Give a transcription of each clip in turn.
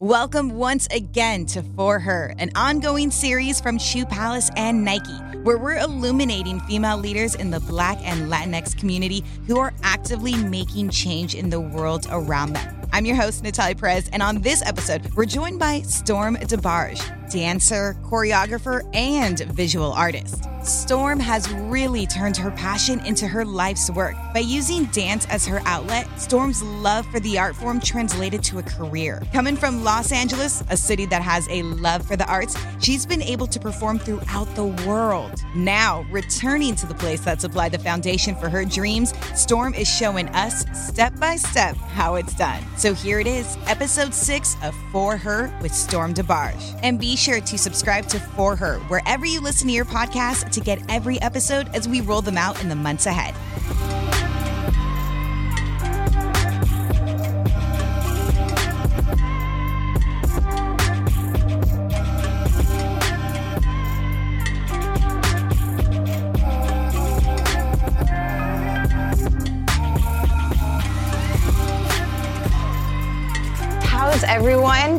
Welcome once again to For Her, an ongoing series from Shoe Palace and Nike, where we're illuminating female leaders in the Black and Latinx community who are actively making change in the world around them. I'm your host, Natalia Perez, and on this episode, we're joined by Storm DeBarge, dancer, choreographer, and visual artist. Storm has really turned her passion into her life's work. By using dance as her outlet, Storm's love for the art form translated to a career. Coming from Los Angeles, a city that has a love for the arts, she's been able to perform throughout the world. Now, returning to the place that supplied the foundation for her dreams, Storm is showing us step by step how it's done. So here it is, episode six of For Her with Storm DeBarge. And be sure to subscribe to For Her wherever you listen to your podcast to get every episode as we roll them out in the months ahead.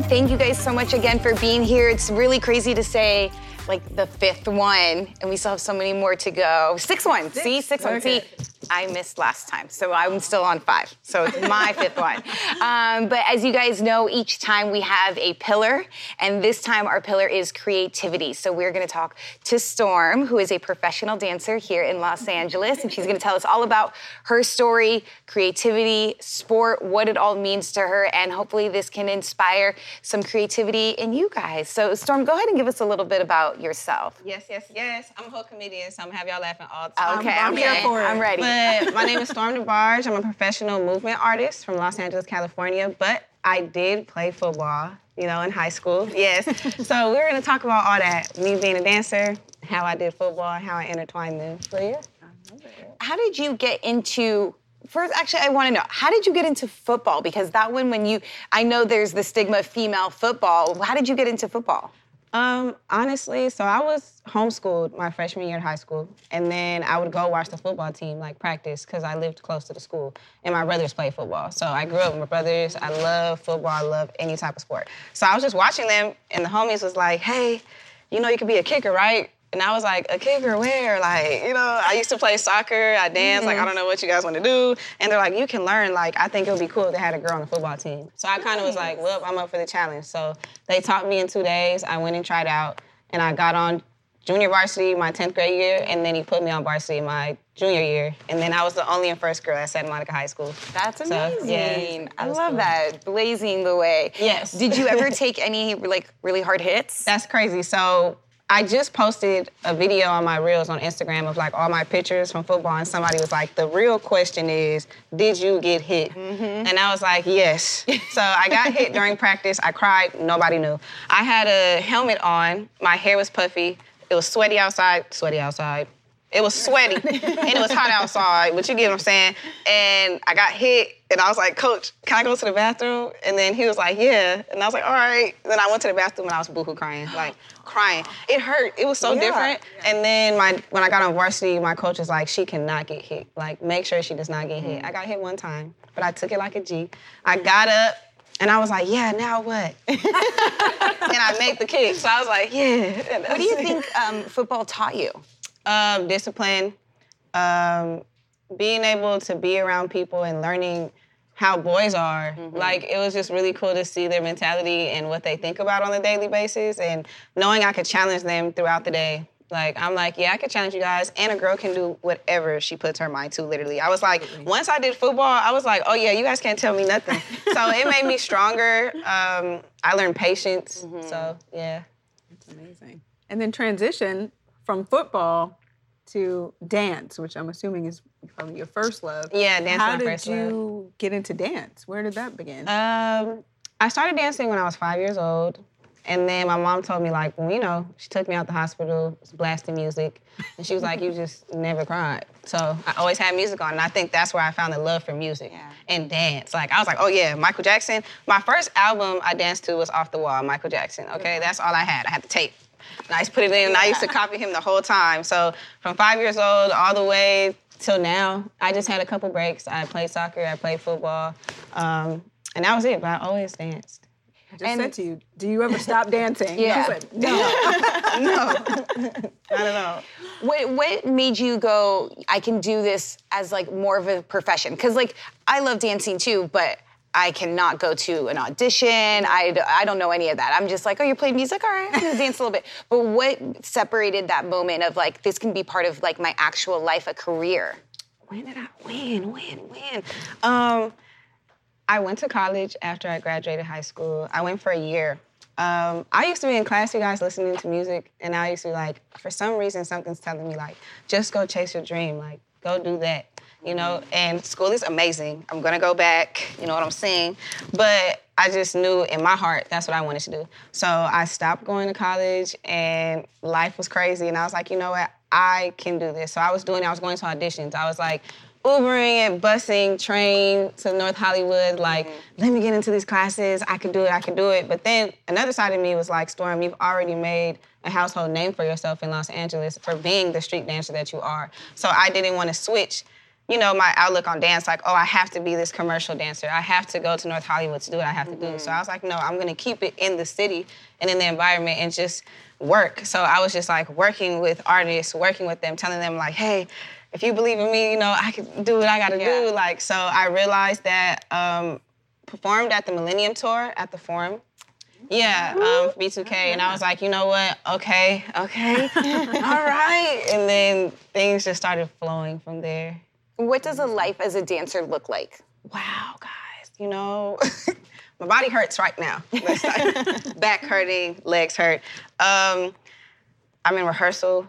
Thank you guys so much again for being here. It's really crazy to say like the fifth one, and we still have so many more to go. Sixth one. See, one. Okay. See, I missed last time, so I'm still on five. So it's my fifth one. Um, but as you guys know, each time we have a pillar, and this time our pillar is creativity. So we're going to talk to Storm, who is a professional dancer here in Los Angeles, and she's going to tell us all about her story, creativity, sport, what it all means to her, and hopefully this can inspire some creativity in you guys. So Storm, go ahead and give us a little bit about yourself. Yes, yes, yes. I'm a whole comedian, so I'm gonna have y'all laughing all the time. Okay, I'm, okay. here for it. I'm ready. But my name is Storm DeBarge. I'm a professional movement artist from Los Angeles, California. But I did play football, you know, in high school. Yes. so we're gonna talk about all that. Me being a dancer, how I did football, how I intertwined them. So yeah. how did you get into first actually i want to know how did you get into football because that one when you i know there's the stigma of female football how did you get into football Um, honestly, so I was homeschooled my freshman year in high school, and then I would go watch the football team, like practice, because I lived close to the school, and my brothers played football. So I grew up with my brothers. I love football. I love any type of sport. So I was just watching them, and the homies was like, "Hey, you know you could be a kicker, right?" And I was like, "A kicker where?" Like, you know, I used to play soccer. I dance. Like, I don't mm-hmm. know what you guys want to do. And they're like, "You can learn. Like, I think it would be cool if they had a girl on the football team." So I kind of was like, "Well, I'm up for the challenge." So they taught me in two days. I went and tried out, and I got on junior varsity my 10th grade year, and then he put me on varsity my junior year, and then I was the only and first girl at Santa Monica High School. that's So, amazing yeah, i love cool. that blazing the way Yes. did you ever take any like really hard hits That's crazy. So I just posted a video on my reels on Instagram of like all my pictures from football, and somebody was like, "The real question is, did you get hit?" Mm-hmm. And I was like, "Yes." so I got hit during practice. I cried. Nobody knew. I had a helmet on. My hair was puffy. It was sweaty outside. Sweaty outside. It was sweaty and it was hot outside, but you get what I'm saying. And I got hit, and I was like, "Coach, can I go to the bathroom?" And then he was like, "Yeah." And I was like, "All right." then I went to the bathroom and I was boohoo crying, like crying. It hurt. It was so Yeah. different. And then my when I got on varsity, my coach was like, "She cannot get hit. Like, make sure she does not get hit." I got hit one time, but I took it like a G. I got up. And I was like, yeah, now what? and I made the kick. So I was like, yeah. what do you think um, football taught you Um, discipline, um, being able to be around people and learning how boys are. Like it was just really cool to see their mentality and what they think about on a daily basis, and knowing I could challenge them throughout the day. Like I'm like, yeah, I could challenge you guys, and a girl can do whatever she puts her mind to. Literally, I was like, once I did football, I was like, oh yeah, you guys can't tell me nothing. so it made me stronger. Um, I learned patience. So yeah. That's amazing. And then transition from football to dance, which I'm assuming is probably your first love. Yeah, dance How my did first love. you get into dance? Where did that begin? Um, I started dancing when I was five years old. And then my mom told me, like, well, you know, she took me out the hospital, was blasting music. And she was like, you just never cried. So I always had music on. And I think that's where I found the love for music and dance. Like, I was like, oh, yeah, Michael Jackson. My first album I danced to was Off the Wall, Michael Jackson. Okay, that's all I had. I had the tape. And I used to put it in, and I used to copy him the whole time. So from five years old all the way till now, I just had a couple breaks. I played soccer, I played football, um, and that was it. But I always danced. I just And- said to you, do you ever stop dancing? Yeah. She said, no. no, not at all. What what made you go? I can do this as like more of a profession because like I love dancing too, but I cannot go to an audition. I, I don't know any of that. I'm just like, oh, you're playing music, all right, I'm gonna dance a little bit. But what separated that moment of like this can be part of like my actual life, a career? when did I when when when? Um, I went to college after I graduated high school. I went for a year. Um, I used to be in class, you guys, listening to music, and I used to be like, for some reason, something's telling me like, just go chase your dream, like go do that, you know. And school is amazing. I'm gonna go back, you know what I'm saying. But I just knew in my heart that's what I wanted to do. So I stopped going to college, and life was crazy. And I was like, you know what, I can do this. So I was doing. I was going to auditions. I was like. Ubering and busing, train to North Hollywood, like, mm-hmm. let me get into these classes. I could do it, I could do it. But then another side of me was like, Storm, you've already made a household name for yourself in Los Angeles for being the street dancer that you are. So I didn't want to switch, you know, my outlook on dance, like, oh, I have to be this commercial dancer. I have to go to North Hollywood to do what I have to do. So I was like, no, I'm gonna keep it in the city and in the environment and just work. So I was just like working with artists, working with them, telling them like, hey, if you believe in me, you know, I can do what I gotta Yeah. do. Like, so I realized that um, performed at the Millennium Tour at the Forum. Yeah, um, for B2K, and I was like, you know what? Okay, okay, all right. And then things just started flowing from there. What does a life as a dancer look like? Wow, guys, you know, my body hurts right now. Back hurting, legs hurt. Um, I'm in rehearsal.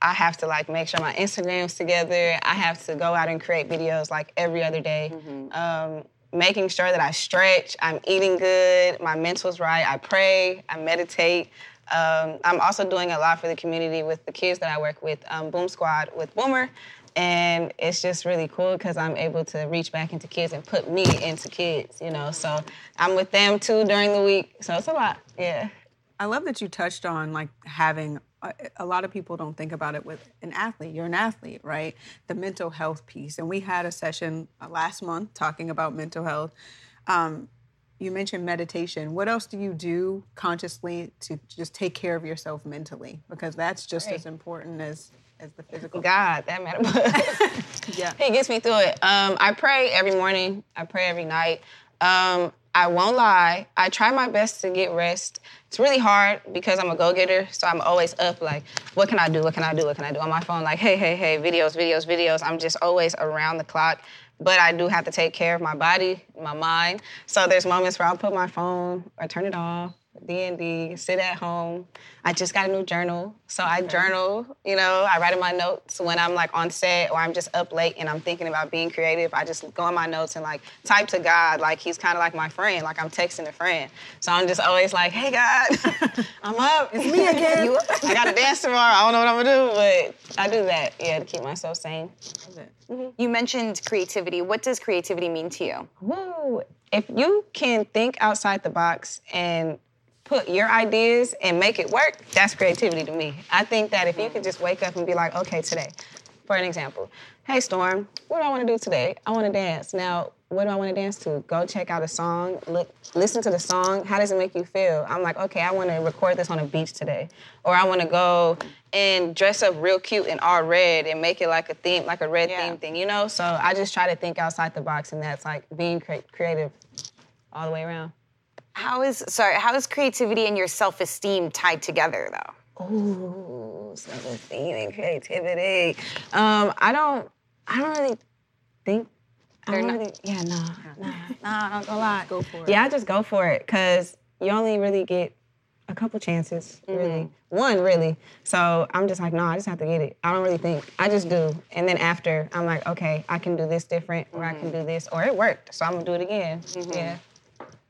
I have to like make sure my Instagram's together. I have to go out and create videos like every other day. Um, making sure that I stretch, I'm eating good, my mental's right, I pray, I meditate. Um, I'm also doing a lot for the community with the kids that I work with, um, Boom Squad with Boomer. And it's just really cool because I'm able to reach back into kids and put me into kids, you know. So I'm with them too during the week. So it's a lot, yeah. I love that you touched on like having a, a lot of people don't think about it with an athlete. You're an athlete, right? The mental health piece. And we had a session uh, last month talking about mental health. Um, you mentioned meditation. What else do you do consciously to just take care of yourself mentally? Because that's just as important as as the physical. God, that matter. Yeah. he gets me through it. Um, I pray every morning. I pray every night. Um, I won't lie. I try my best to get rest. It's really hard because I'm a go-getter, so I'm always up. Like, what can I do? What can I do? What can I do on my phone? Like, hey, hey, hey, videos, videos, videos. I'm just always around the clock. But I do have to take care of my body, my mind. So there's moments where I'll put my phone or turn it off, D and D, sit at home. I just got a new journal, so I journal. You know, I write in my notes when I'm like on set or I'm just up late and I'm thinking about being creative. I just go in my notes and like type to God, like He's kind of like my friend, like I'm texting a friend. So I'm just always like, Hey God, I'm up. It's me again. you, up? I gotta dance tomorrow. I don't know what I'm gonna do, but I do that, yeah, to keep myself sane. Mm-hmm. You mentioned creativity. What does creativity mean to you? Woo! If you can think outside the box and put your ideas and make it work, that's creativity to me. I think that if you could just wake up and be like, okay, today, for an example, hey Storm, what do I want to do today? I want to dance. Now, what do I want to dance to? Go check out a song, look, listen to the song. How does it make you feel? I'm like, okay, I want to record this on a beach today, or I want to go and dress up real cute in all red and make it like a theme, like a red Yeah. theme thing, you know? So I just try to think outside the box, and that's like being cre- creative all the way around. How is sorry? How is creativity and your self-esteem tied together, though? Ooh, self-esteem and creativity. Um, I don't, I don't really think. I don't not- really, yeah, no, no, no, I don't go lie. Go for it. Yeah, I just go for it because you only really get a couple chances, really. Mm-hmm. One, really. So I'm just like, no, I just have to get it. I don't really think. I just do. And then after, I'm like, okay, I can do this different, or I can mm-hmm. do this, or it worked, so I'm gonna do it again. Mm-hmm. Yeah.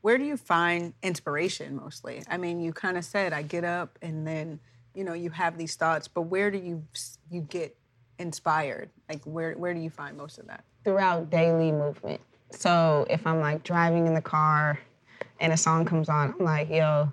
Where do you find inspiration mostly? I mean, you kind of said I get up and then, you know, you have these thoughts, but where do you you get inspired? Like where where do you find most of that? throughout daily movement. So if I'm like driving in the car and a song comes on, I'm like, yo,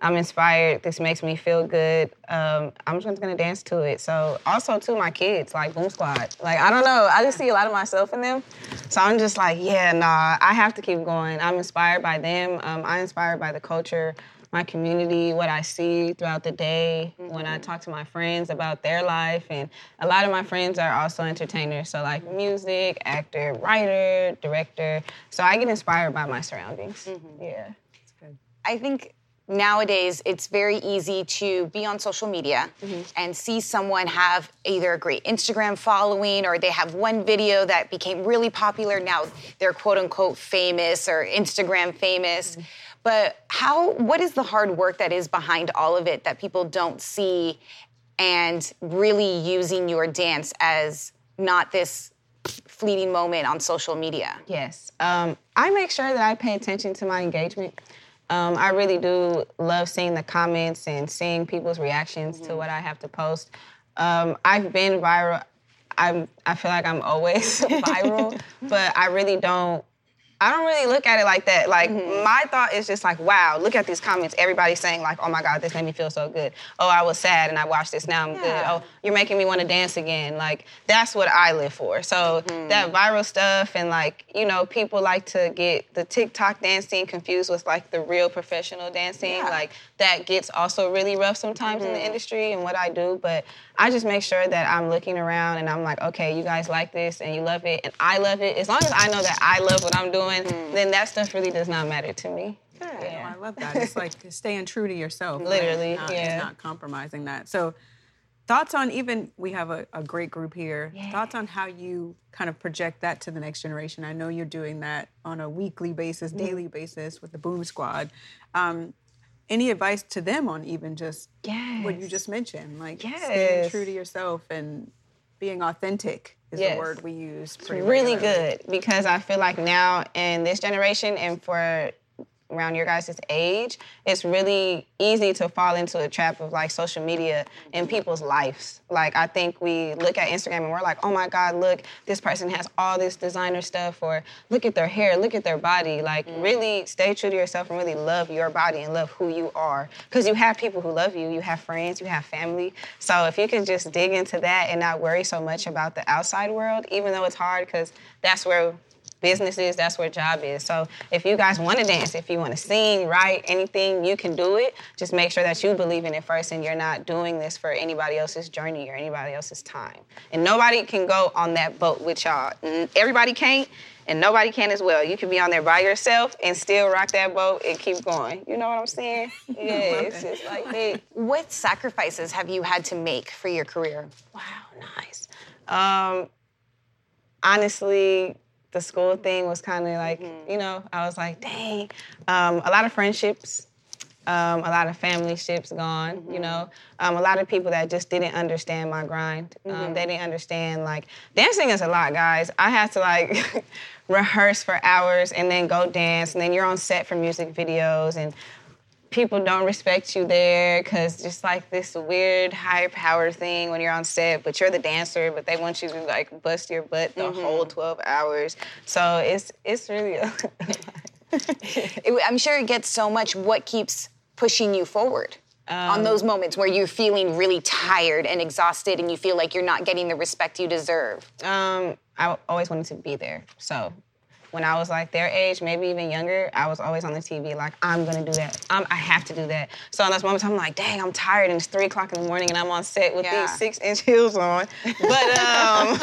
I'm inspired. This makes me feel good. Um, I'm just gonna dance to it. So also to my kids, like Boom Squad. Like I don't know, I just see a lot of myself in them. So I'm just like, yeah, nah, I have to keep going. I'm inspired by them. Um, I'm inspired by the culture, my community, what I see throughout the day when I talk to my friends about their life. And a lot of my friends are also entertainers. So like music, actor, writer, director. So I get inspired by my surroundings. Yeah. That's good. I think nowadays it's very easy to be on social media and see someone have either a great Instagram following or they have one video that became really popular. Now they're quote unquote famous or Instagram famous. But how what is the hard work that is behind all of it that people don't see and really using your dance as not this fleeting moment on social media? Yes. Um, I make sure that I pay attention to my engagement. Um, I really do love seeing the comments and seeing people's reactions to what I have to post. Um, I've been viral. I'm, I feel like I'm always viral, but I really don't. I don't really look at it like that. Like my thought is just like, wow, look at these comments. Everybody's saying like, oh my God, this made me feel so good. Oh, I was sad and I watched this. Now I'm good. Oh, you're making me want to dance again. Like that's what I live for. So mm-hmm. that viral stuff and like you know people like to get the TikTok dancing confused with like the real professional dancing. Yeah. Like that gets also really rough sometimes in the mm-hmm. industry and what I do. But I just make sure that I'm looking around and I'm like, okay, you guys like this and you love it and I love it. As long as I know that I love what I'm doing, mm. then that stuff really does not matter to me. Oh, I love that. It's like staying true to yourself. Literally, Not- yeah. Not compromising that. So, thoughts on even, we have a, a great group here. Thoughts on how you kind of project that to the next generation? I know you're doing that on a weekly basis, Mm-hmm. daily basis with the Boom Squad. Um, any advice to them on even just what you just mentioned? Like staying true to yourself and being authentic is Yes. the word we use. Pretty really regularly. good because I feel like now in this generation and for around your guys' age, it's really easy to fall into a trap of like social media and people's lives. Like I think we look at Instagram and we're like, oh my God, look, this person has all this designer stuff, or look at their hair, look at their body. Like mm. really stay true to yourself and really love your body and love who you are. Because you have people who love you, you have friends, you have family. So if you can just dig into that and not worry so much about the outside world, even though it's hard, because that's where business is, that's where job is. So if you guys want to dance, if you want to sing, write, anything, you can do it. Just make sure that you believe in it first and you're not doing this for anybody else's journey or anybody else's time. And nobody can go on that boat with y'all. Everybody can't. And nobody can as well. You can be on there by yourself and still rock that boat and keep going. You know what I'm saying? Yeah, it's just like that. What sacrifices have you had to make for your career? Wow, nice. Um, honestly, the school thing was kind of like, you know, I was like, dang. Um, a lot of friendships, um, a lot of family ships gone, you know. Um, a lot of people that just didn't understand my grind. Um, they didn't understand, like, dancing is a lot, guys. I had to, like, rehearse for hours and then go dance, and then you're on set for music videos, and people don't respect you there because just like this weird higher power thing when you're on set, but you're the dancer, but they want you to like bust your butt the whole 12 hours. So it's it's really a It- I'm sure it gets so much. What keeps pushing you forward on those moments where you're feeling really tired and exhausted and you feel like you're not getting the respect you deserve? um, I always wanted to be there. So when I was like their age, maybe even younger, I was always on the TV like, I'm gonna do that. Um, I have to do that. So in those moments, I'm like, dang, I'm tired, and it's three o'clock in the morning, and I'm on set with Yeah. these six-inch heels on. But um,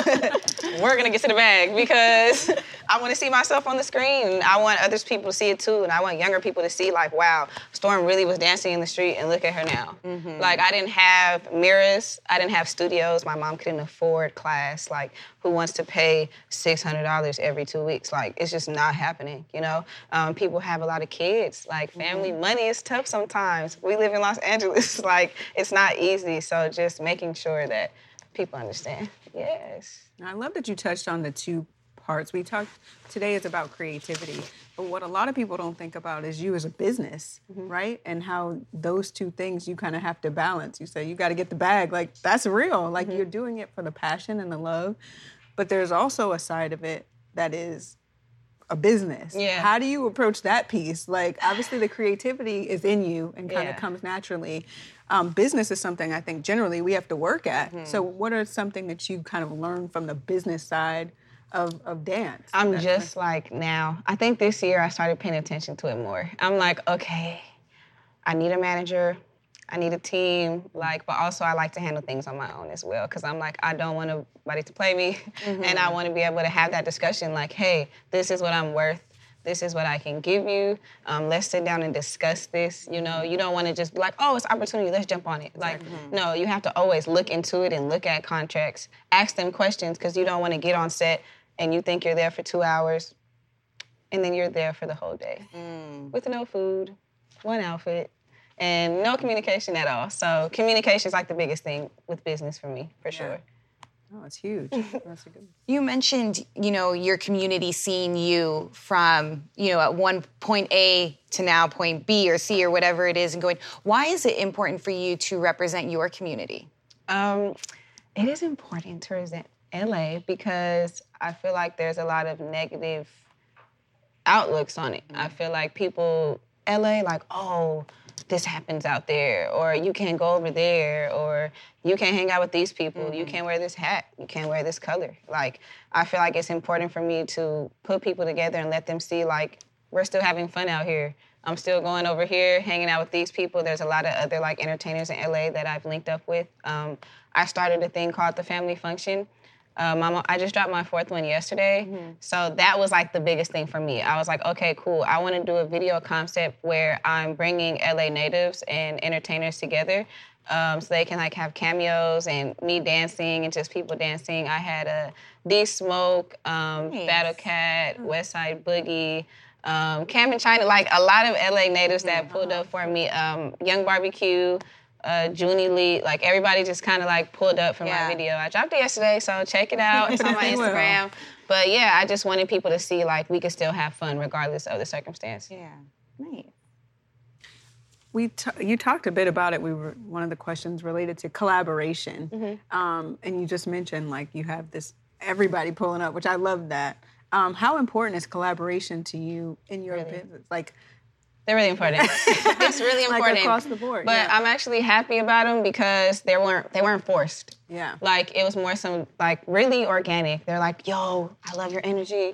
we're gonna get to the bag because I want to see myself on the screen, and I want others people to see it too, and I want younger people to see like, wow, Storm really was dancing in the street, and look at her now. Like I didn't have mirrors, I didn't have studios. My mom couldn't afford class. Like who wants to pay six hundred dollars every two weeks? Like it's just not happening. You know, um, people have a lot of kids. Like family mm-hmm. money is tough sometimes. We live in Los Angeles. like it's not easy. So just making sure that people understand. Yes. I love that you touched on the two parts. We talked today is about creativity, but what a lot of people don't think about is you as a business, mm-hmm. right? And how those two things you kind of have to balance. You say you got to get the bag, like that's real. Like mm-hmm. you're doing it for the passion and the love, but there's also a side of it that is a business. Yeah. How do you approach that piece? Like, obviously, the creativity is in you and kind of Yeah. comes naturally. Um, business is something I think generally we have to work at. Mm-hmm. So, what are something that you kind of learned from the business side of, of dance? I'm That's just like now. I think this year I started paying attention to it more. I'm like, okay, I need a manager, I need a team, like, but also I like to handle things on my own as well. Cause I'm like, I don't want nobody to play me. And I mm-hmm. want to be able to have that discussion, like, hey, this is what I'm worth. This is what I can give you. Um, let's sit down and discuss this. You know, you don't want to just be like, oh, it's opportunity. Let's jump on it. Like, mm-hmm. no, you have to always look into it and look at contracts. Ask them questions because you don't want to get on set and you think you're there for two hours, and then you're there for the whole day mm. with no food, one outfit, and no communication at all. So communication is like the biggest thing with business for me, for sure. Oh, it's huge. That's a good. You mentioned, you know, your community seeing you from, you know, at one point A to now point B or C or whatever it is and going, why is it important for you to represent your community? Um, it is important to represent LA because I feel like there's a lot of negative outlooks on it. I feel like people, LA, like, oh, this happens out there, or you can't go over there, or you can't hang out with these people, you can't wear this hat, you can't wear this color. Like, I feel like it's important for me to put people together and let them see, like, we're still having fun out here. I'm still going over here, hanging out with these people. There's a lot of other like entertainers in LA that I've linked up with. Um, I started a thing called the Family Function. Um, I'm, I just dropped my fourth one yesterday, so that was like the biggest thing for me. I was like, okay, cool. I want to do a video concept where I'm bringing LA natives and entertainers together, um, so they can like have cameos and me dancing and just people dancing. I had a D Smoke, um, Nice. Battle Cat, Westside Boogie um, Cam and China, like a lot of LA natives that pulled up for me. Um, Young Barbecue, uh, Junie Lee, like everybody just kind of like pulled up for Yeah. my video. I dropped it yesterday, so check it out. It's on my Instagram. But yeah, I just wanted people to see like we could still have fun regardless of the circumstance. Yeah. Nice. We t- you talked a bit about it. We were one of the questions related to collaboration, Mm-hmm. um, and you just mentioned like you have this everybody pulling up, which I love that. Um, how important is collaboration to you in your business? Like, They're really important. it's really important Like across the board, But yeah. I'm actually happy about them because they weren't they weren't forced. Yeah. Like it was more some like really organic. They're like, "Yo, I love your energy.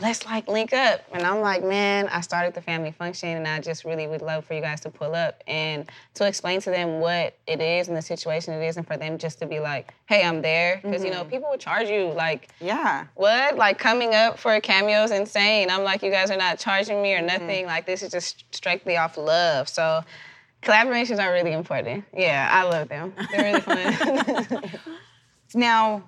Let's like link up." And I'm like, "Man, I started the family function, and I just really would love for you guys to pull up and to explain to them what it is and the situation it is, and for them just to be like, "Hey, I'm there," because you know mm-hmm. people would charge you like Yeah. what? Like coming up for cameos insane. I'm like, you guys are not charging me or mm-hmm. nothing. Like this is just strictly off love. So collaborations are really important. Yeah, I love them. They're really fun. Now,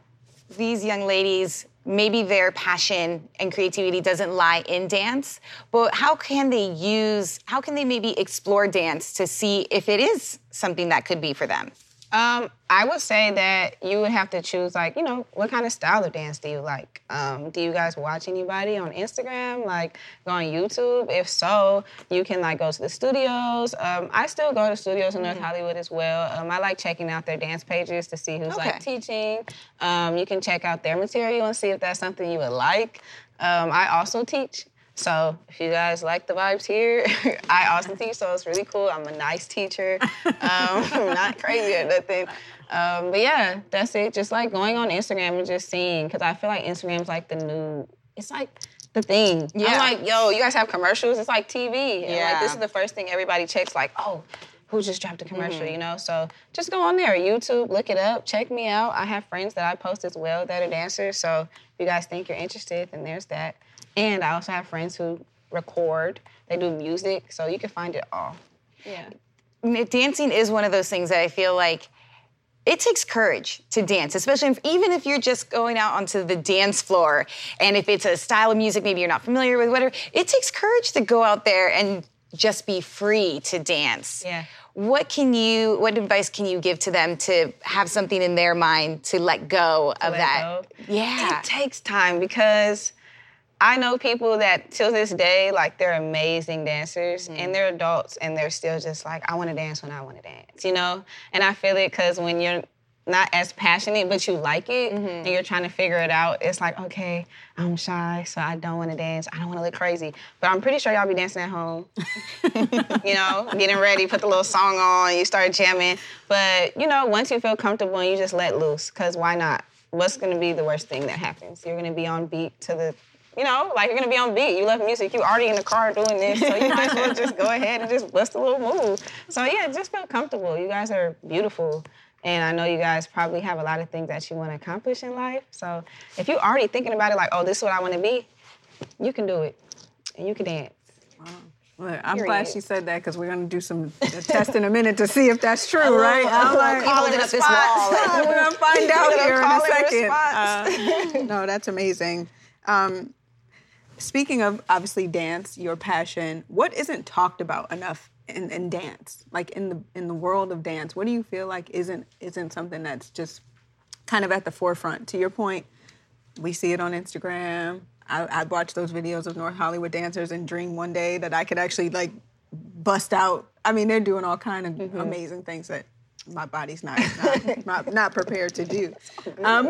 these young ladies, maybe their passion and creativity doesn't lie in dance, but how can they use, how can they maybe explore dance to see if it is something that could be for them? Um, I would say that you would have to choose like, you know, what kind of style of dance do you like? Um, do you guys watch anybody on Instagram? Like go on YouTube? If so, you can like go to the studios. Um, I still go to studios in North Hollywood as well. Um, I like checking out their dance pages to see who's like teaching. Um, you can check out their material and see if that's something you would like. Um, I also teach. So if you guys like the vibes here, I also teach, so it's really cool. I'm a nice teacher, um, I'm not crazy or nothing. Um, but yeah, that's it. Just like going on Instagram and just seeing, because I feel like Instagram's like the new, it's like the thing. Yeah. I'm like, yo, you guys have commercials? It's like TV. And Yeah. like this is the first thing everybody checks, like, oh, who just dropped a commercial, you know? So just go on there, YouTube, look it up, check me out. I have friends that I post as well that are dancers. So if you guys think you're interested, then there's that. And I also have friends who record, they do music, so you can find it all. Yeah. Dancing is one of those things that I feel like it takes courage to dance, especially if, even if you're just going out onto the dance floor. And if it's a style of music maybe you're not familiar with, whatever, it takes courage to go out there and just be free to dance. Yeah. What can you, what advice can you give to them to have something in their mind to let go of let that? go? Yeah. It takes time because I know people that till this day, like they're amazing dancers Mm-hmm. and they're adults and they're still just like, I want to dance when I want to dance, you know? And I feel it because when you're not as passionate, but you like it, and you're trying to figure it out, it's like, okay, I'm shy, so I don't want to dance. I don't want to look crazy. But I'm pretty sure y'all be dancing at home. you know, getting ready, put the little song on, you start jamming. But, you know, once you feel comfortable and you just let loose, because why not? What's going to be the worst thing that happens? You're going to be on beat to the you know, like you're gonna be on beat. You love music. You already in the car doing this, so you might as well just go ahead and just bust a little move. So yeah, just feel comfortable. You guys are beautiful, and I know you guys probably have a lot of things that you want to accomplish in life. So if you're already thinking about it, like, oh, this is what I want to be, you can do it, and you can dance. Well, I'm glad Period. she said that because we're gonna do some tests in a minute to see if that's true, right? I'm like, call holding and up this wall. we're gonna find out here in a second. Uh, no, that's amazing. Um, speaking of obviously dance, your passion, what isn't talked about enough in, in dance? Like in the in the world of dance, what do you feel like isn't isn't something that's just kind of at the forefront? To your point, we see it on Instagram. I, I watch those videos of North Hollywood dancers and dream one day that I could actually like bust out. I mean, they're doing all kind of Mm-hmm. amazing things that my body's not not, not, not prepared to do. Um,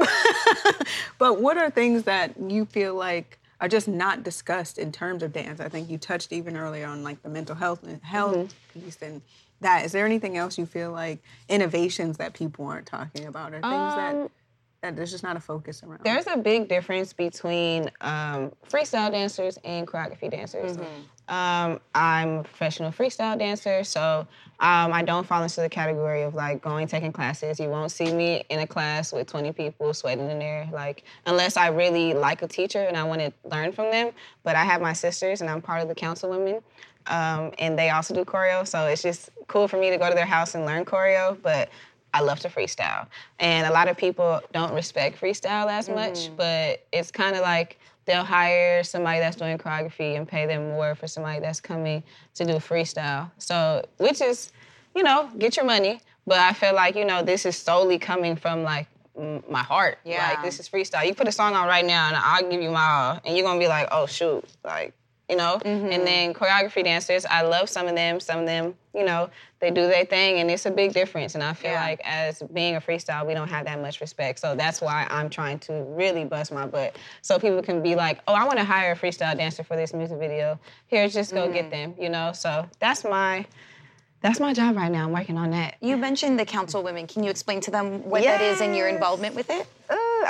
but what are things that you feel like are just not discussed in terms of dance? I think you touched even earlier on like the mental health and health Mm-hmm. piece and that. Is there anything else you feel like innovations that people aren't talking about or things that that there's just not a focus around? Um, There's a big difference between um, freestyle dancers and choreography dancers. Um, I'm a professional freestyle dancer, so um, I don't fall into the category of like going taking classes. You won't see me in a class with 20 people sweating in there, like unless I really like a teacher and I want to learn from them. But I have my sisters, and I'm part of the council women. Um, and they also do choreo, so it's just cool for me to go to their house and learn choreo. But I love to freestyle. And a lot of people don't respect freestyle as much, but it's kind of like they'll hire somebody that's doing choreography and pay them more for somebody that's coming to do freestyle. So, which is, you know, get your money. But I feel like, you know, this is solely coming from like my heart. Yeah. Like, this is freestyle. You put a song on right now and I'll give you my all. And you're going to be like, oh, shoot. Like, you know? And mm-hmm. then choreography dancers, I love some of them. Some of them, you know, they do their thing and it's a big difference. And I feel Yeah. like as being a freestyle, we don't have that much respect. So that's why I'm trying to really bust my butt. So people can be like, oh, I want to hire a freestyle dancer for this music video. Here, just go get mm-hmm. them, you know? So that's my that's my job right now. I'm working on that. You mentioned the council women. Can you explain to them what that is and your involvement with it?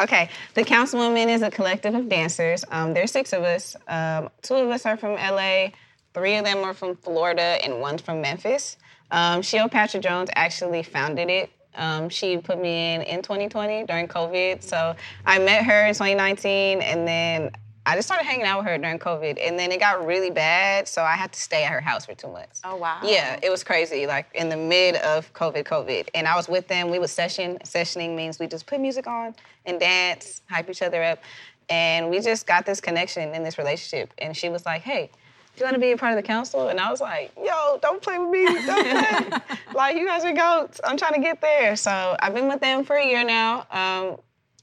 Okay, the Councilwoman is a collective of dancers. Um, there's six of us. Um, two of us are from LA, three of them are from Florida, and one's from Memphis. Um, Sheil Patrick Jones actually founded it. Um, she put me in in 2020 during COVID. So I met her in 2019, and then I just started hanging out with her during COVID, and then it got really bad, so I had to stay at her house for two months. Oh, wow. Yeah, it was crazy. Like in the mid of COVID, COVID, and I was with them. We would session. Sessioning means we just put music on and dance, hype each other up, and we just got this connection in this relationship. And she was like, "Hey." Do you want to be a part of the council? And I was like, yo, don't play with me. Don't play. like, you guys are goats. I'm trying to get there. So I've been with them for a year now. Um,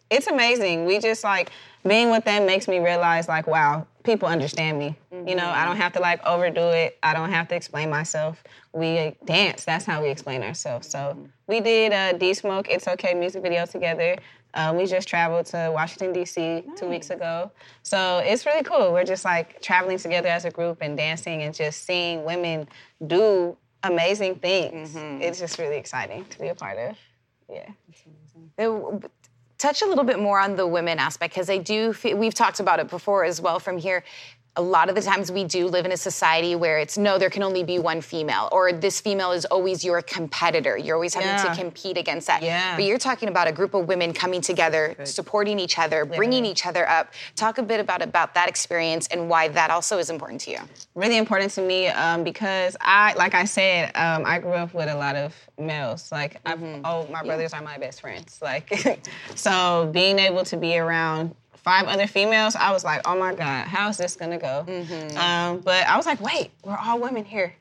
it's amazing. We just like being with them makes me realize like, wow, people understand me. You know, I don't have to like overdo it. I don't have to explain myself. We dance. That's how we explain ourselves. So we did a D Smoke It's Okay music video together. Um, we just traveled to Washington D.C. two weeks ago, so it's really cool. We're just like traveling together as a group and dancing and just seeing women do amazing things. It's just really exciting to be a part of. Yeah. Uh, touch a little bit more on the women aspect because I do feel, we've talked about it before as well from here. A lot of the times we do live in a society where it's no, there can only be one female, or this female is always your competitor. You're always having Yeah. to compete against that. Yeah. But you're talking about a group of women coming together, supporting each other, bringing each other up. Talk a bit about about that experience and why that also is important to you. really important to me um, because I, like I said, um, I grew up with a lot of males. Like, I've, oh, my brothers are my best friends. Like, so being able to be around five other females, I was like, oh my God, how's this gonna go? Um, but I was like, wait, we're all women here.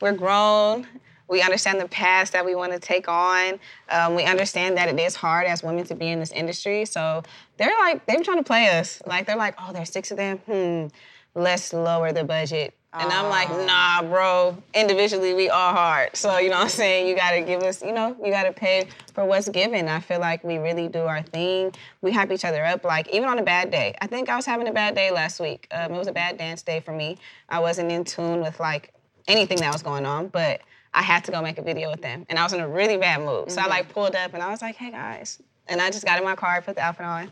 We're grown. We understand the paths that we want to take on. Um, we understand that it is hard as women to be in this industry. So they're like, they're trying to play us. Like, they're like, oh, there's six of them. Hmm, let's lower the budget And I'm like, nah, bro. Individually, we all hard. So, you know what I'm saying? You gotta give us, you know, you gotta pay for what's given. I feel like we really do our thing. We hype each other up, like, even on a bad day. I think I was having a bad day last week. Um, it was a bad dance day for me. I wasn't in tune with, like, anything that was going on, but I had to go make a video with them. And I was in a really bad mood. So I, like, pulled up and I was like, hey, guys. And I just got in my car, put the outfit on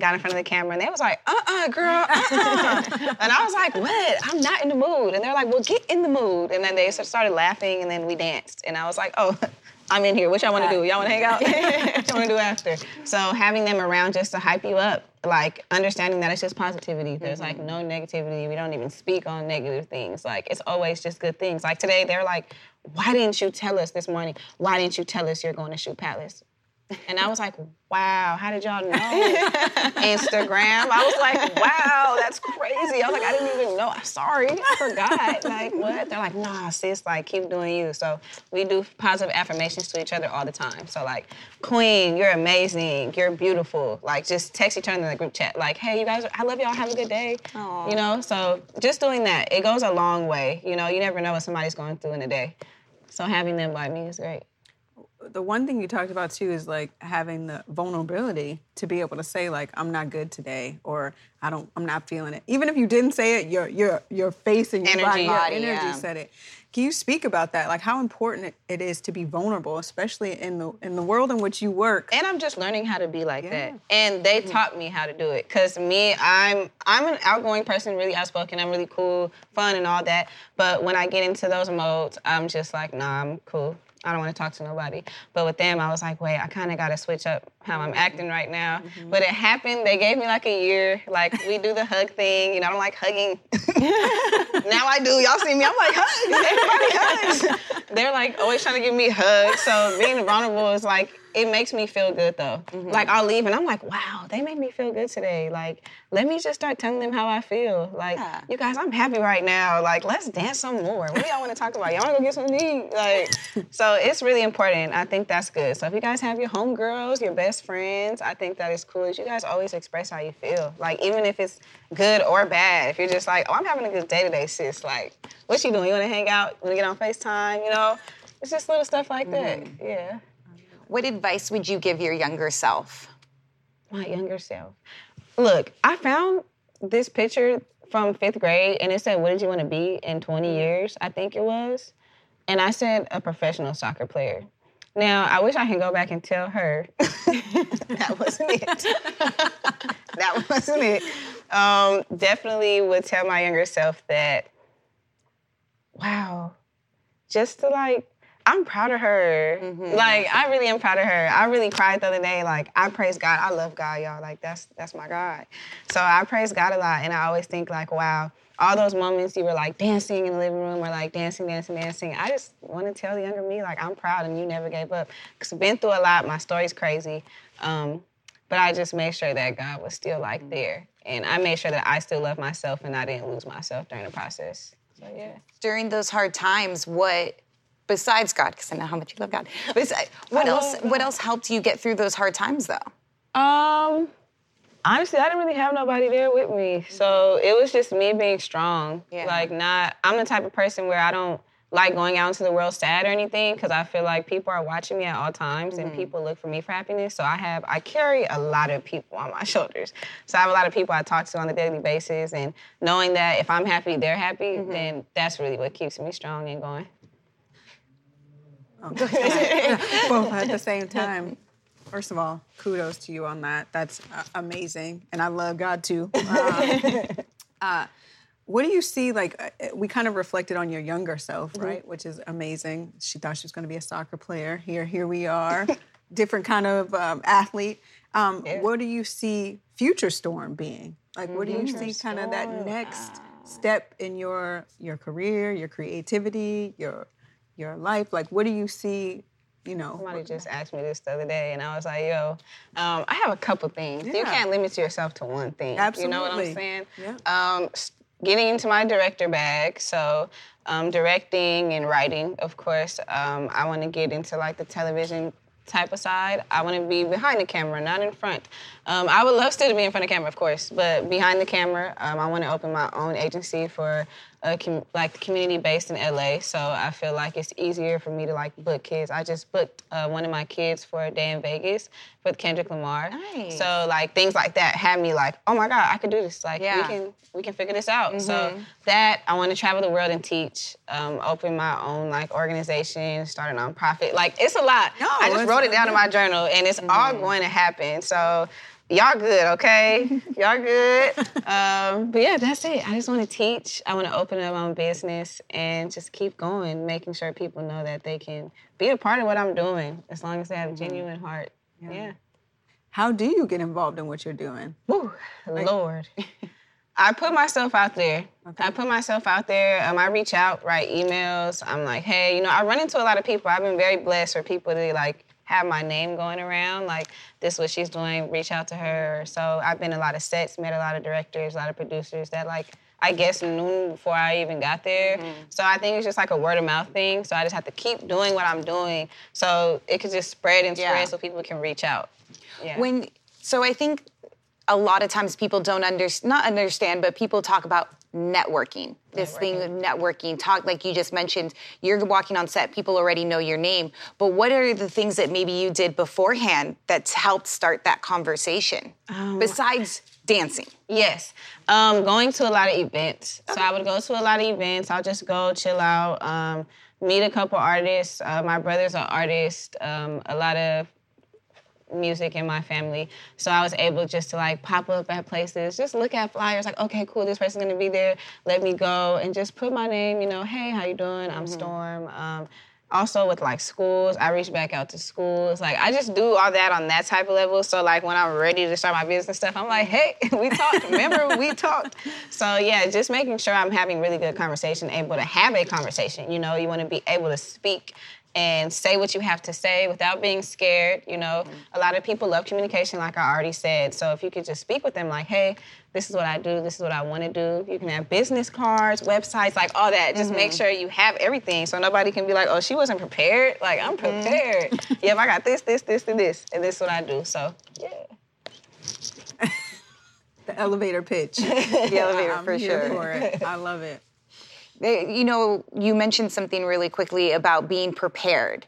got in front of the camera and they was like, uh-uh, girl, uh-uh. and I was like, what? I'm not in the mood. And they're like, well, get in the mood. And then they started laughing and then we danced. And I was like, oh, I'm in here. What y'all want to do? Y'all want to hang out? what y'all want to do after? So having them around just to hype you up, like understanding that it's just positivity. There's like mm-hmm. no negativity. We don't even speak on negative things. Like it's always just good things. Like today, they're like, why didn't you tell us this morning? Why didn't you tell us you're going to shoot Palace? And I was like, wow, how did y'all know? Instagram. I was like, wow, that's crazy. I was like, I didn't even know. I'm sorry, I forgot. Like, what? They're like, nah, sis, like, keep doing you. So we do positive affirmations to each other all the time. So, like, Queen, you're amazing. You're beautiful. Like, just text each other in the group chat. Like, hey, you guys, I love y'all. Have a good day. Aww. You know, so just doing that, it goes a long way. You know, you never know what somebody's going through in a day. So having them by me is great the one thing you talked about too is like having the vulnerability to be able to say like I'm not good today or I don't I'm not feeling it. Even if you didn't say it, your your your face and your energy, body, your body, energy yeah. said it. Can you speak about that? Like how important it is to be vulnerable, especially in the in the world in which you work. And I'm just learning how to be like that. And they mm-hmm. taught me how to do it. Cause me, I'm I'm an outgoing person, really outspoken. I'm really cool, fun, and all that. But when I get into those modes, I'm just like, nah, I'm cool. I don't want to talk to nobody. But with them, I was like, wait, I kind of got to switch up how I'm acting right now. Mm-hmm. But it happened. They gave me like a year. Like we do the hug thing. You know, I don't like hugging. now I do. Y'all see me? I'm like hugs. Everybody hugs. They're like always trying to give me hugs. So being vulnerable is like it makes me feel good though. Mm-hmm. Like I'll leave and I'm like, wow, they made me feel good today. Like let me just start telling them how I feel. Like Yeah. you guys, I'm happy right now. Like let's dance some more. What do y'all want to talk about? Y'all want to go get something to eat? Like so it's really important. I think that's good. So if you guys have your homegirls, your best friends, I think that is cool. Is you guys always express how you feel. Like even if it's good or bad. If you're just like, oh, I'm having a good day today, sis. Like, what you doing? You want to hang out? You want to get on Facetime? You know, it's just little stuff like that. Mm-hmm. Yeah. What advice would you give your younger self? my younger self. Look, I found this picture from fifth grade and it said, What did you want to be in 20 years? I think it was. And I said, A professional soccer player. Now, I wish I could go back and tell her that wasn't it. that wasn't it. Um, definitely would tell my younger self that, wow, just to like, I'm proud of her. Like, I really am proud of her. I really cried the other day. Like, I praise God. I love God, y'all. Like, that's that's my God. So I praise God a lot, and I always think like, wow, all those moments you were like dancing in the living room or like dancing, dancing, dancing. I just want to tell the younger me like, I'm proud, and you never gave up. Cause I've been through a lot. My story's crazy. Um, but I just made sure that God was still like there, and I made sure that I still love myself and I didn't lose myself during the process. So yeah. During those hard times, what besides God, because I know how much you love God, what else what else helped you get through those hard times though? Um, honestly, I didn't really have nobody there with me, so it was just me being strong. Yeah. Like, not. I'm the type of person where I don't like going out into the world sad or anything because I feel like people are watching me at all times and people look for me for happiness. So I have I carry a lot of people on my shoulders. So I have a lot of people I talk to on a daily basis, and knowing that if I'm happy, they're happy, then that's really what keeps me strong and going. both at the same time. First of all, kudos to you on that. That's uh, amazing, and I love God too. Uh, uh, what do you see? Like uh, we kind of reflected on your younger self, right? Which is amazing. She thought she was going to be a soccer player. Here, here we are, different kind of um, athlete. Um, What do you see future Storm being? Like, what do you see kind of that next step in your your career, your creativity, your your life? Like, what do you see? You know, Somebody just asked me this the other day, and I was like, "Yo, um, I have a couple things. You can't limit yourself to one thing. Absolutely. You know what I'm saying? Yeah. Um, getting into my director bag, so um, directing and writing, of course. Um, I want to get into like the television type of side. I want to be behind the camera, not in front. Um, I would love still to be in front of camera, of course, but behind the camera. Um, I want to open my own agency for com- like community based in LA, so I feel like it's easier for me to like book kids. I just booked uh, one of my kids for a day in Vegas with Kendrick Lamar. Nice. So like things like that had me like, oh my god, I could do this. Like we can we can figure this out. So that I want to travel the world and teach, um, open my own like organization, start a nonprofit. Like it's a lot. No, I just wrote it down in my journal, and it's all going to happen. So y'all good, okay? y'all good. Um, but yeah, that's it. I just want to teach. I want to open up my own business and just keep going, making sure people know that they can be a part of what I'm doing as long as they have a genuine heart. Yeah. How do you get involved in what you're doing? Woo, Lord. I put myself out there. I put myself out there. Um, I reach out, write emails. I'm like, hey, you know, I run into a lot of people. I've been very blessed for people to like have my name going around. Like, this is what she's doing. Reach out to her. So I've been a lot of sets, met a lot of directors, a lot of producers that like I guess knew before I even got there. Mm-hmm. So I think it's just like a word of mouth thing. So I just have to keep doing what I'm doing, so it could just spread and spread, Yeah. so people can reach out. Yeah. when so i think a lot of times people don't under, not understand but people talk about networking this thing of networking talk like you just mentioned you're walking on set people already know your name but what are the things that maybe you did beforehand that's helped start that conversation besides dancing Yes. Um, going to a lot of events. So I would go to a lot of events. I'll just go chill out, um, meet a couple artists. Uh, my brother's an artist. Um, a lot of music in my family. So I was able just to like pop up at places, just look at flyers, like, okay, cool, this person's gonna be there. Let me go and just put my name, you know, hey, how you doing? I'm Storm. Um, also with like schools, I reach back out to schools. Like I just do all that on that type of level. So like when I'm ready to start my business stuff, I'm like, hey, we talked. Remember we talked. So yeah, just making sure I'm having really good conversation, able to have a conversation. You know, you want to be able to speak and say what you have to say without being scared. You know, mm-hmm. a lot of people love communication, like I already said. So if you could just speak with them, like, hey, this is what I do, this is what I want to do. You can have business cards, websites, like all that. Just make mm-hmm. sure you have everything so nobody can be like, oh, she wasn't prepared. Like, I'm mm-hmm. prepared. yep, I got this, this, this, and this, and this is what I do. So, yeah. The elevator pitch. the elevator I'm for here sure for it. I love it. They- you know, you mentioned something really quickly about being prepared.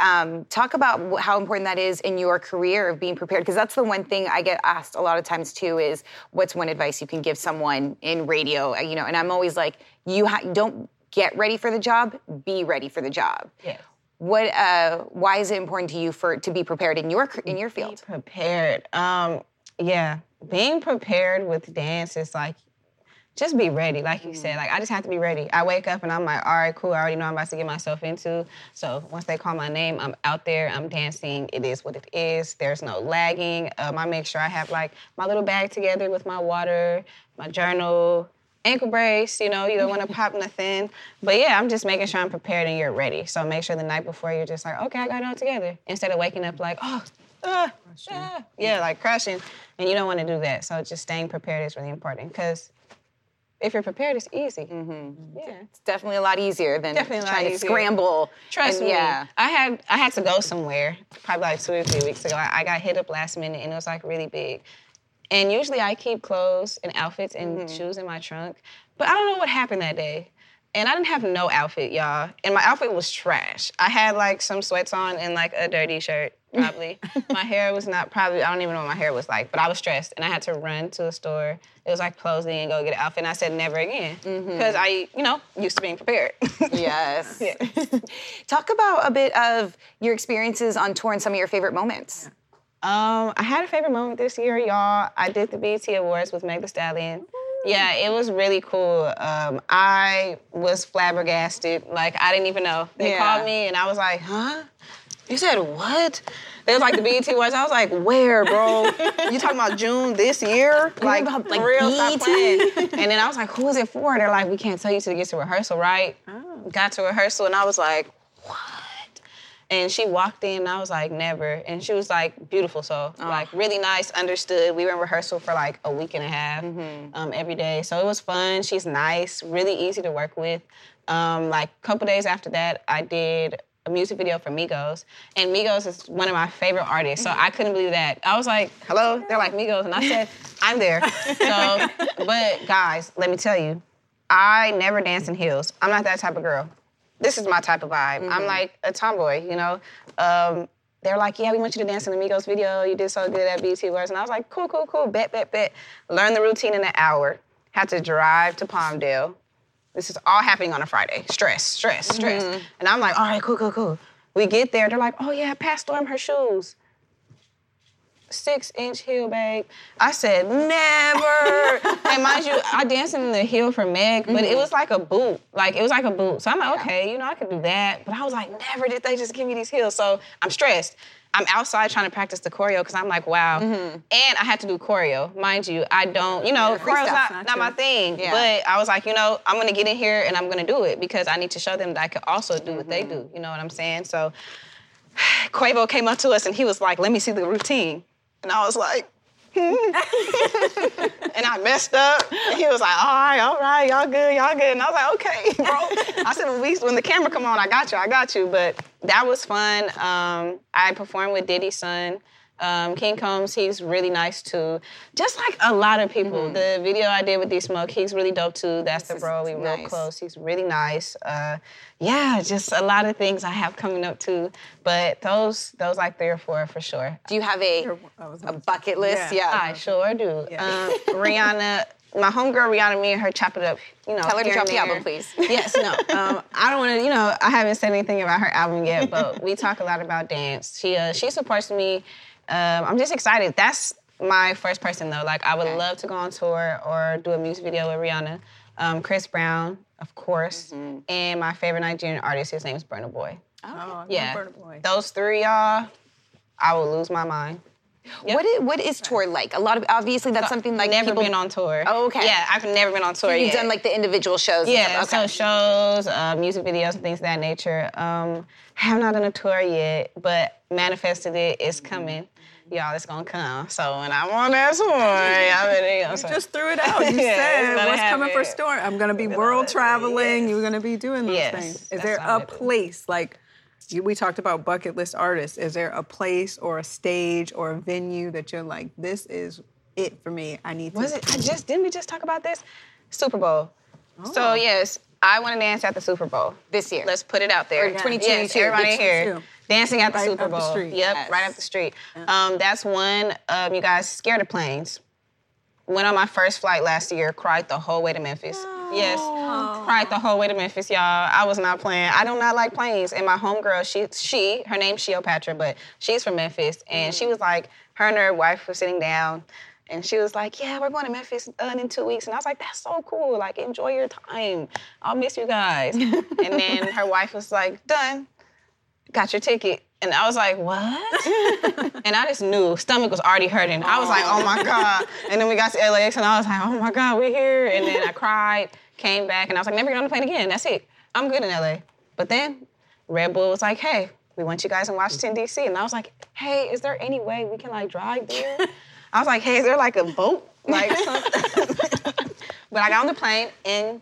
Um, talk about how important that is in your career of being prepared, because that's the one thing I get asked a lot of times too. Is what's one advice you can give someone in radio? Uh, You know, and I'm always like, you ha- don't get ready for the job, be ready for the job. Yeah. What? Uh, why is it important to you for to be prepared in your in your field? prepared. Um, yeah, being prepared with dance is like just be ready, like you said. Like I just have to be ready. I wake up and I'm like, all right, cool. I already know I'm about to get myself into. So once they call my name, I'm out there. I'm dancing. It is what it is. There's no lagging. Um, I make sure I have like my little bag together with my water, my journal. Ankle brace, you know, you don't want to pop nothing. But yeah, I'm just making sure I'm prepared and you're ready. So make sure the night before you're just like, okay, I got it all together. Instead of waking up like, oh, ah, yeah, like crushing. And you don't want to do that. So just staying prepared is really important because if you're prepared, it's easy. Yeah. It's definitely a lot easier than lot trying to easier. scramble. Trust and, me. Yeah. I had I had to go somewhere probably like two or three weeks ago. I, I got hit up last minute and it was like really big. And usually I keep clothes and outfits and Mm-hmm. shoes in my trunk. But I don't know what happened that day. And I didn't have no outfit, y'all. And my outfit was trash. I had like some sweats on and like a dirty shirt, probably. my hair was not probably, I don't even know what my hair was like, but I was stressed and I had to run to a store. It was like closing and go get an outfit. And I said never again. Mm-hmm. Because I, you know, used to being prepared. Yes. Yeah. Talk about a bit of your experiences on tour and some of your favorite moments. Um, I had a favorite moment this year, y'all. I did the BET Awards with Meg Thee Stallion. Yeah, it was really cool. Um, I was flabbergasted. Like I didn't even know. They Yeah. called me and I was like, "Huh? You said what?" They was like the BET Awards. I was like, "Where, bro? you talking about June this year? Like, about, like, real? Stop BET? playing." And then I was like, "Who is it for?" And they're like, "We can't tell you till you get to rehearsal, right?" Got to rehearsal and I was like, "What?" And she walked in, and I was like, never. And she was like, beautiful soul, like really nice, understood. We were in rehearsal for like a week and a half um, every day, so it was fun. She's nice, really easy to work with. Um, like a couple days after that, I did a music video for Migos, and Migos is one of my favorite artists. So I couldn't believe that. I was like, hello, they're like Migos, and I said, I'm there. So, but guys, let me tell you. I never dance in heels. I'm not that type of girl. This is my type of vibe. I'm like a tomboy, you know. Um, they're like, yeah, we want you to dance in the Migos video. You did so good at BET Awards. And I was like, cool, cool, cool. Bet, bet, bet. Learn the routine in an hour. Had to drive to Palmdale. This is all happening on a Friday. Stress, stress, stress. Mm-hmm. And I'm like, all right, cool, cool, cool. We get there. They're like, oh yeah, pass Storm her shoes. Six inch heel, babe. I said, never. and mind you, I danced in the heel for Meg, but it was like a boot. Like, it was like a boot. So I'm like, okay, you know, I could do that. But I was like, never did they just give me these heels. So I'm stressed. I'm outside trying to practice the choreo because I'm like, wow. And I had to do choreo. Mind you, I don't, you know, Yeah, choreo's not, not not my thing. Yeah. But I was like, you know, I'm gonna get in here and I'm gonna do it because I need to show them that I can also do what they do. You know what I'm saying? So Quavo came up to us and he was like, let me see the routine. And I was like, hmm. and I messed up. And he was like, all right, all right, y'all good, y'all good. And I was like, okay, bro. I said, when, we, when the camera come on, I got you, I got you. But that was fun. Um, I performed with Diddy's son. Um, King Combs, he's really nice too. Just like a lot of people. The video I did with D Smoke, he's really dope too. That's the bro. We real close. He's really nice. Uh, yeah, just a lot of things I have coming up too. But those, those like three or four for sure. Do you have a, I was a bucket list? Yeah. Yeah. I sure do. Yeah. Um, Rihanna, my homegirl Rihanna, me and her chop it up. You know, Tell her to drop the album, please. Yes, no. Um, I don't want to. You know, I haven't said anything about her album yet, but we talk a lot about dance. She uh, she supports me. Um, I'm just excited. That's my first person though. Like, I would Okay. love to go on tour or do a music video with Rihanna. Um, Chris Brown, of course, Mm-hmm. and my favorite Nigerian artist. His name is Burna Boy. Oh, Yeah, Burna Boy. those three, y'all. I will lose my mind. What is, what is tour like? A lot of obviously that's something like never people, been on tour. Oh, okay. Yeah, I've never been on tour You've yet. done like the individual shows. and yeah, stuff. Okay. so shows, uh, music videos, and things of that nature. Um, I have not done a tour yet, but manifested it. It's coming. Y'all, it's gonna come. So when I'm on that tour, I mean, you know, so- Just threw it out. You Yeah, said it's gonna what's coming for happen. Storm. I'm gonna be world traveling. You're gonna be doing those Yes, things. Is there a place like we talked about bucket list artists? Is there a place or a stage or a venue that you're like, this is it for me? I need to. Was it? I just didn't we just talk about this? Super Bowl. So oh. yes, I want to dance at the Super Bowl This year. Let's put it out there. Or 2022, Yes, everybody which here. Dancing at the Right Super up the Bowl. street. Yep, Yes. right up the street. Um, that's one. Um, you guys scared of planes. Went on my first flight last year. Cried the whole way to Memphis. Yes, cried the whole way to Memphis, y'all. I was not playing. I do not like planes. And my homegirl, she, she, her name's Sheopatra, but she's from Memphis, and she was like, her and her wife were sitting down. And she was like, "Yeah, we're going to Memphis uh, in two weeks." And I was like, "That's so cool! Like, enjoy your time. I'll miss you guys." and then her wife was like, "Done. Got your ticket." And I was like, "What?" and I just knew stomach was already hurting. I was like, "Oh my oh. god!" And then we got to LAX, and I was like, "Oh my god, we're here!" And then I cried, came back, and I was like, "Never get on the plane again. That's it. I'm good in LA." But then Red Bull was like, "Hey." We want you guys in Washington D.C. and I was like, "Hey, is there any way we can like drive there?" I was like, "Hey, is there like a boat, like something?" but I got on the plane and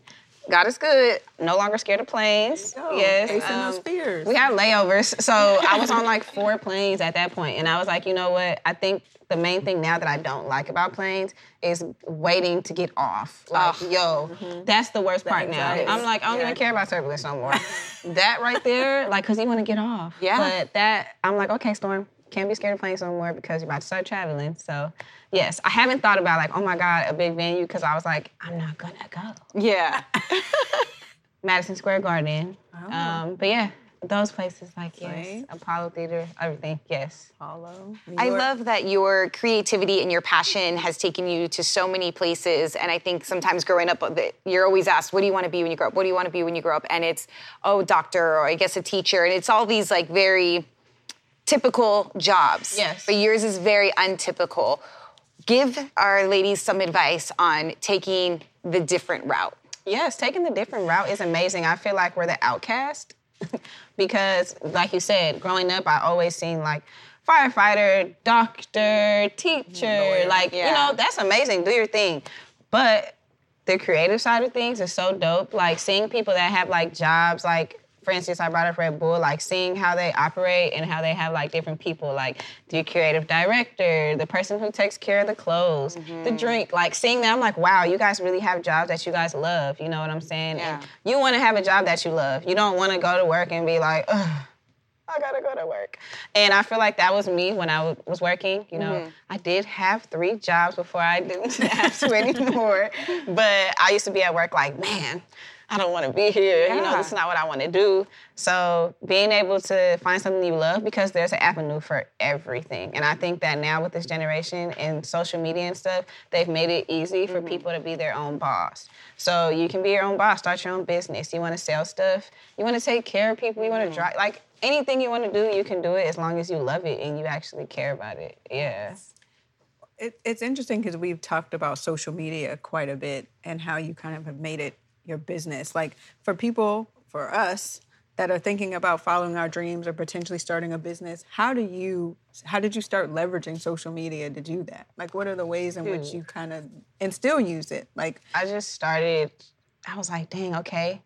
God is good. No longer scared of planes. Yes, um. We had layovers, so I was on like four planes at that point, and I was like, you know what? I think the main thing now that I don't like about planes is waiting to get off. Like, yo, that's the worst part now. I'm like, I don't Yeah. even care about turbulence no more. that right there, like, cause you want to get off. Yeah. But that, I'm like, okay, Storm, can't be scared of planes no more because you're about to start traveling. So, yes, I haven't thought about like, oh my God, a big venue, because I was like, I'm not gonna go. yeah. Madison Square Garden. Um, but yeah, those places like yes, Right. Apollo Theater, everything. Yes. Apollo. I love that your creativity and your passion has taken you to so many places. And I think sometimes growing up, you're always asked, "What do you want to be when you grow up? What do you want to be when you grow up?" And it's, "Oh, doctor," or I guess a teacher. And it's all these like very typical jobs. Yes. But yours is very untypical. Give our ladies some advice on taking the different route. Yes, taking the different route is amazing. I feel like we're the outcast because, like you said, growing up, I always seen like firefighter, doctor, teacher. Like, you know, that's amazing. Do your thing. But the creative side of things is so dope. Like seeing people that have like jobs, like for instance, I brought up Red Bull, like seeing how they operate and how they have like different people, like the creative director, the person who takes care of the clothes, Mm-hmm. the drink, like seeing that, I'm like, wow, you guys really have jobs that you guys love. You know what I'm saying? Yeah. And you want to have a job that you love. You don't want to go to work and be like, ugh. I gotta go to work. And I feel like that was me when I w- was working. You know, Mm-hmm. I did have three jobs before I didn't have to anymore. But I used to be at work like, man, I don't want to be here. You know, Yeah. this is not what I want to do. So being able to find something you love because there's an avenue for everything. And I think that now with this generation and social media and stuff, they've made it easy for mm-hmm. people to be their own boss. So you can be your own boss, start your own business. You want to sell stuff, you want to take care of people, you want to mm-hmm. drive like anything you want to do, you can do it as long as you love it and you actually care about it. Yeah. It, it's interesting because we've talked about social media quite a bit and how you kind of have made it your business. Like for people, for us that are thinking about following our dreams or potentially starting a business, how do you, how did you start leveraging social media to do that? Like, what are the ways in which hmm. you kind of and still use it? Like, I just started, I was like, dang, okay.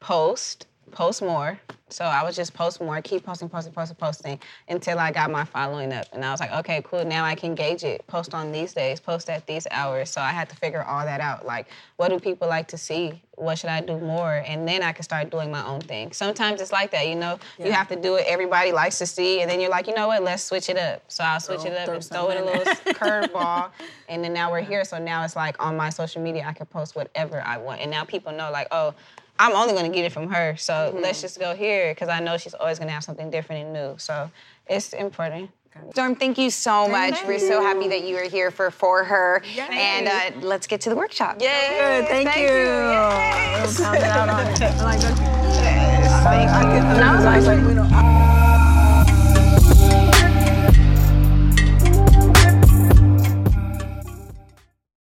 Post, post more. So I was just post more, keep posting, posting, posting, posting until I got my following up. And I was like, okay, cool. Now I can gauge it. Post on these days, post at these hours. So I had to figure all that out. Like, what do people like to see? What should I do more? And then I can start doing my own thing. Sometimes it's like that, you know. yeah. You have to do it everybody likes to see, and then you're like, you know what? Let's switch it up. So I'll switch it up and throw it a little curveball, and then now we're here. So now it's like on my social media, I can post whatever I want, and now people know like, oh, I'm only gonna get it from her. So let's just go here because I know she's always gonna have something different and new. So it's important. Storm, thank you so much. We're so happy that you are here for For Her. And uh, let's get to the workshop. good, thank, you. Yes. Pound it out on it. I like that. I, I, I, I, I, I, I, I,